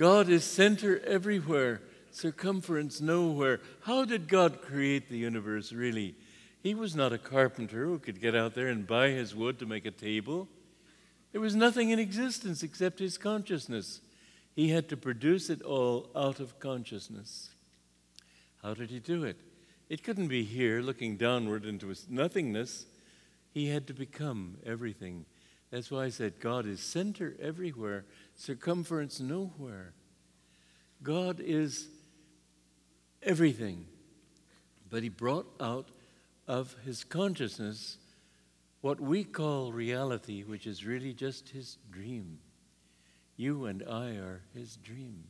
God is center everywhere, circumference nowhere. How did God create the universe, really? He was not a carpenter who could get out there and buy his wood to make a table. There was nothing in existence except his consciousness. He had to produce it all out of consciousness. How did he do it? It couldn't be here looking downward into his nothingness. He had to become everything. That's why I said God is center everywhere, circumference nowhere. God is everything. But he brought out of his consciousness what we call reality, which is really just his dream. You and I are his dream.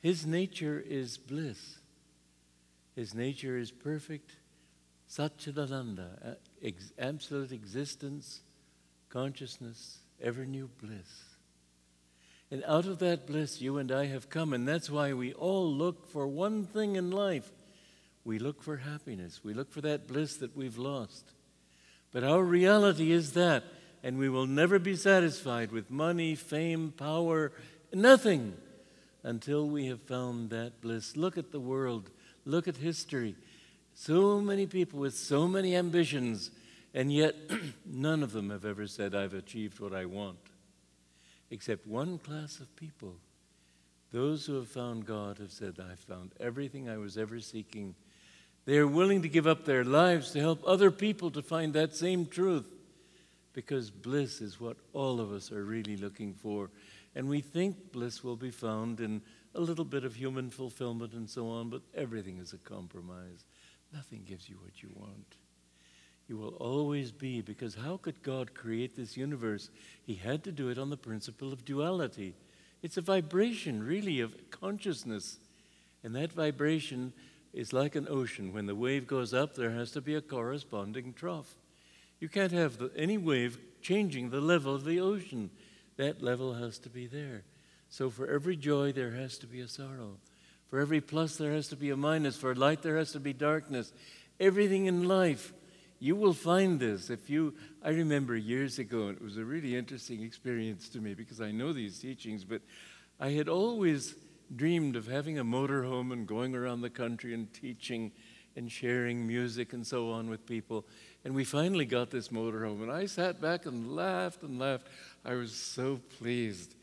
His nature is bliss. His nature is perfect, Satchidananda, absolute existence, consciousness, ever new bliss. And out of that bliss, you and I have come, and that's why we all look for one thing in life. We look for happiness. We look for that bliss that we've lost. But our reality is that, and we will never be satisfied with money, fame, power, nothing until we have found that bliss. Look at the world, look at history. So many people with so many ambitions, and yet none of them have ever said, I've achieved what I want. Except one class of people. Those who have found God have said, I've found everything I was ever seeking they are willing to give up their lives to help other people to find that same truth because bliss is what all of us are really looking for. And we think bliss will be found in a little bit of human fulfillment and so on, but everything is a compromise. Nothing gives you what you want. You will always be, because how could God create this universe? He had to do it on the principle of duality. It's a vibration, really, of consciousness. And that vibration is like an ocean. When the wave goes up, there has to be a corresponding trough. You can't have the, any wave changing the level of the ocean. That level has to be there. So for every joy, there has to be a sorrow. For every plus, there has to be a minus. For light, there has to be darkness. Everything in life, you will find this. If you, I remember years ago, and it was a really interesting experience to me because I know these teachings, but I had always dreamed of having a motorhome and going around the country and teaching and sharing music and so on with people. And we finally got this motorhome, and I sat back and laughed and laughed. I was so pleased.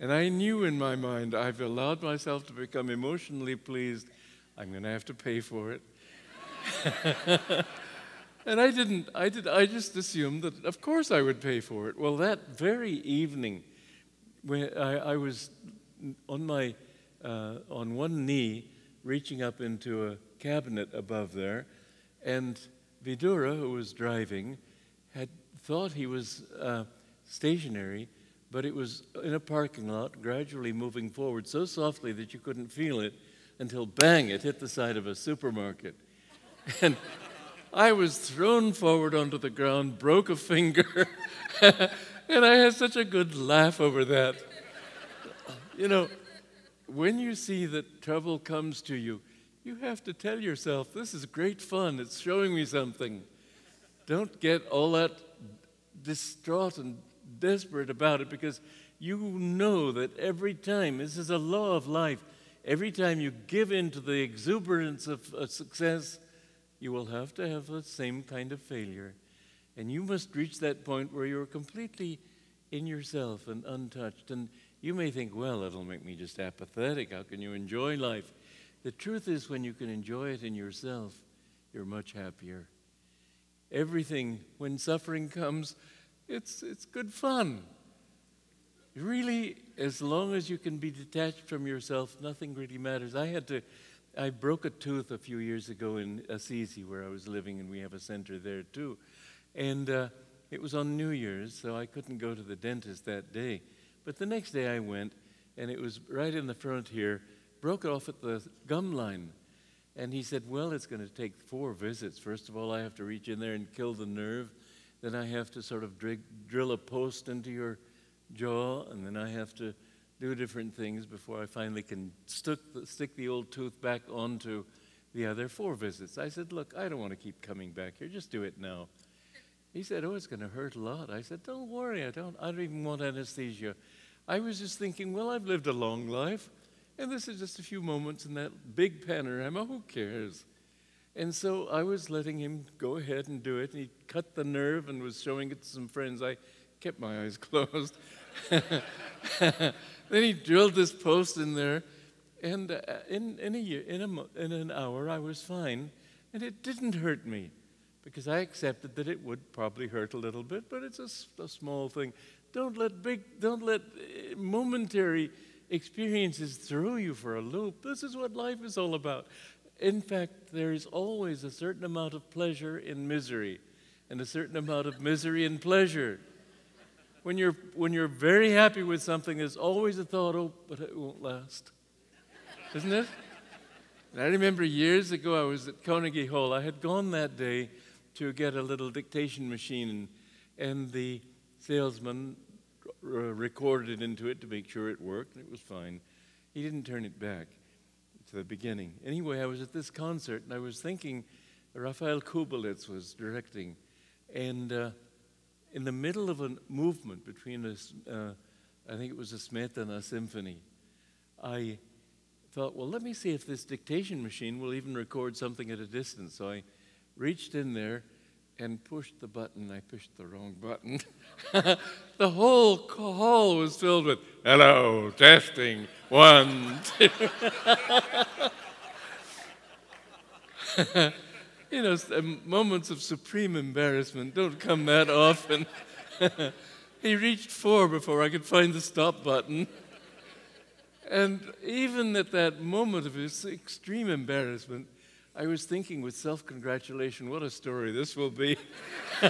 And I knew in my mind, I've allowed myself to become emotionally pleased. I'm going to have to pay for it. and I didn't. I did. I just assumed that, of course, I would pay for it. Well, that very evening, when I, I was on my uh, on one knee, reaching up into a cabinet above there. And Vidura, who was driving, had thought he was uh, stationary, but it was in a parking lot, gradually moving forward so softly that you couldn't feel it until bang, it hit the side of a supermarket. And I was thrown forward onto the ground, broke a finger, and I had such a good laugh over that. You know, when you see that trouble comes to you, you have to tell yourself, this is great fun. It's showing me something. Don't get all that distraught and desperate about it because you know that every time, this is a law of life, every time you give in to the exuberance of success, you will have to have the same kind of failure. And you must reach that point where you're completely in yourself and untouched. And you may think, well, it'll make me just apathetic. How can you enjoy life? The truth is, when you can enjoy it in yourself, you're much happier. Everything, when suffering comes, it's, it's good fun. Really, as long as you can be detached from yourself, nothing really matters. I had to, I broke a tooth a few years ago in Assisi, where I was living, and we have a center there too. And uh, it was on New Year's, so I couldn't go to the dentist that day. But the next day I went, and it was right in the front here, broke off at the gum line. And he said, Well, it's going to take four visits. First of all, I have to reach in there and kill the nerve. Then I have to sort of drig, drill a post into your jaw, and then I have to do different things before I finally can stick the, stick the old tooth back onto the other four visits. I said, Look, I don't want to keep coming back here. Just do it now. He said, Oh, it's going to hurt a lot. I said, Don't worry. I don't, I don't even want anesthesia. I was just thinking, well, I've lived a long life, and this is just a few moments in that big panorama. Who cares? And so I was letting him go ahead and do it. And he cut the nerve and was showing it to some friends. I kept my eyes closed. then he drilled this post in there. And uh, in, in, a year, in, a, in an hour, I was fine. And it didn't hurt me because I accepted that it would probably hurt a little bit, but it's a, a small thing. Don't let big, don't let uh, momentary experiences throw you for a loop. This is what life is all about. In fact, there is always a certain amount of pleasure in misery and a certain amount of misery in pleasure. When you're, when you're very happy with something, there's always a thought, oh, but it won't last. Isn't it? And I remember years ago, I was at Carnegie Hall. I had gone that day to get a little dictation machine, and the salesman recorded it into it to make sure it worked, and it was fine. He didn't turn it back to the beginning. Anyway, I was at this concert and I was thinking Rafael Kubelik was directing, and uh, in the middle of a movement between us, uh, I think it was a Smetana symphony, I thought, well, let me see if this dictation machine will even record something at a distance. So I reached in there and pushed the button. I pushed the wrong button. the whole hall was filled with, hello, testing, one, two. you know, um, moments of supreme embarrassment don't come that often. he reached four before I could find the stop button. And even at that moment of his extreme embarrassment, I was thinking with self congratulation, what a story this will be.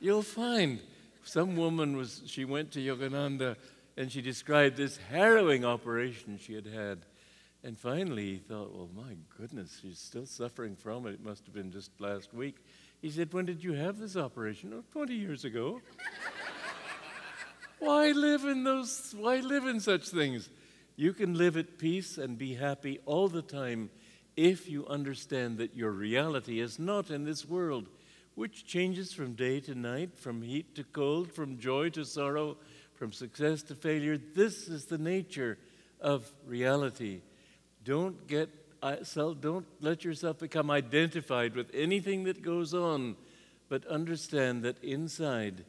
You'll find some woman was, she went to Yogananda and she described this harrowing operation she had had. And finally, he thought, well, my goodness, she's still suffering from it. It must have been just last week. He said, When did you have this operation? Oh, 20 years ago. why live in those, why live in such things? You can live at peace and be happy all the time if you understand that your reality is not in this world, which changes from day to night, from heat to cold, from joy to sorrow, from success to failure. This is the nature of reality. Don't get uh, don't let yourself become identified with anything that goes on, but understand that inside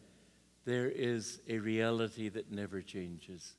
there is a reality that never changes.